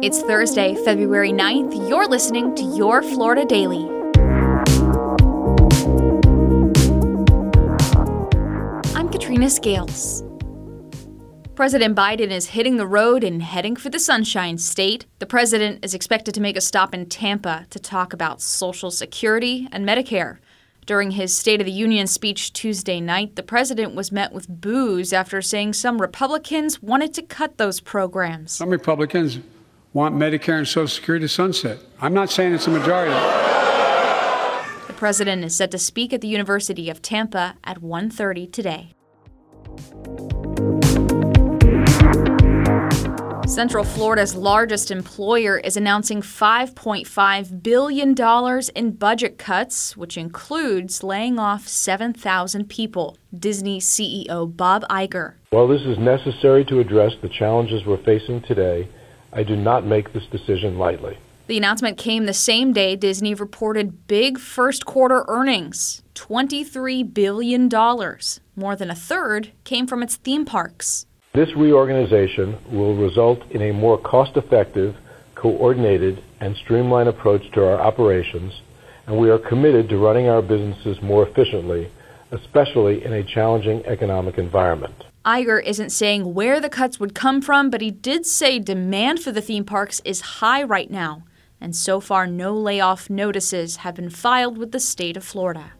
It's Thursday, February 9th. You're listening to Your Florida Daily. I'm Katrina Scales. President Biden is hitting the road and heading for the Sunshine State. The president is expected to make a stop in Tampa to talk about Social Security and Medicare. During his State of the Union speech Tuesday night, the president was met with boos after saying some Republicans wanted to cut those programs. Some Republicans want Medicare and Social Security to sunset. I'm not saying it's a majority. The president is set to speak at the University of Tampa at 1:30 today. Central Florida's largest employer is announcing $5.5 billion in budget cuts, which includes laying off 7,000 people. Disney CEO Bob Iger. While this is necessary to address the challenges we're facing today, I do not make this decision lightly. The announcement came the same day Disney reported big first quarter earnings $23 billion. More than a third came from its theme parks. This reorganization will result in a more cost effective, coordinated, and streamlined approach to our operations, and we are committed to running our businesses more efficiently, especially in a challenging economic environment. Iger isn't saying where the cuts would come from, but he did say demand for the theme parks is high right now, and so far no layoff notices have been filed with the state of Florida.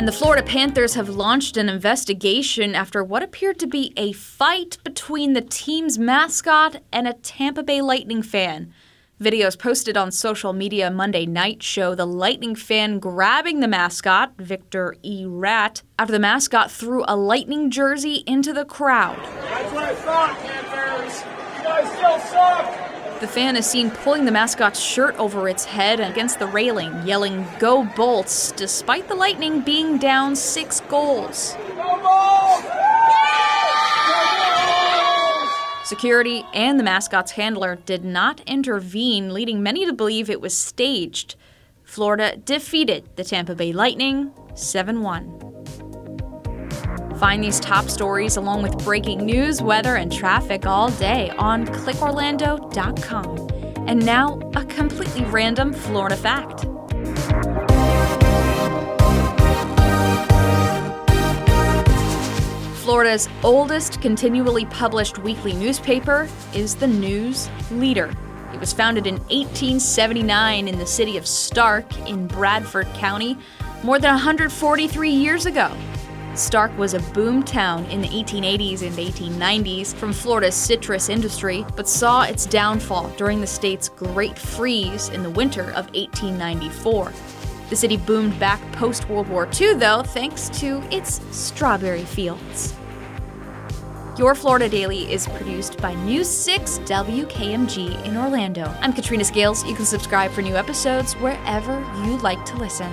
And the Florida Panthers have launched an investigation after what appeared to be a fight between the team's mascot and a Tampa Bay Lightning fan. Videos posted on social media Monday night show the Lightning fan grabbing the mascot, Victor E. Rat, after the mascot threw a Lightning jersey into the crowd. That's what I thought, Panthers! You guys still suck! The fan is seen pulling the mascot's shirt over its head against the railing, yelling, Go Bolts, despite the Lightning being down six goals. Go Bolts! Security and the mascot's handler did not intervene, leading many to believe it was staged. Florida defeated the Tampa Bay Lightning 7 1. Find these top stories along with breaking news, weather, and traffic all day on clickorlando.com. And now, a completely random Florida fact. Florida's oldest continually published weekly newspaper is the News Leader. It was founded in 1879 in the city of Starke in Bradford County, more than 143 years ago. Starke was a boom town in the 1880s and 1890s from Florida's citrus industry, but saw its downfall during the state's Great Freeze in the winter of 1894. The city boomed back post World War II, though, thanks to its strawberry fields. Your Florida Daily is produced by News 6 WKMG in Orlando. I'm Katrina Scales. You can subscribe for new episodes wherever you like to listen.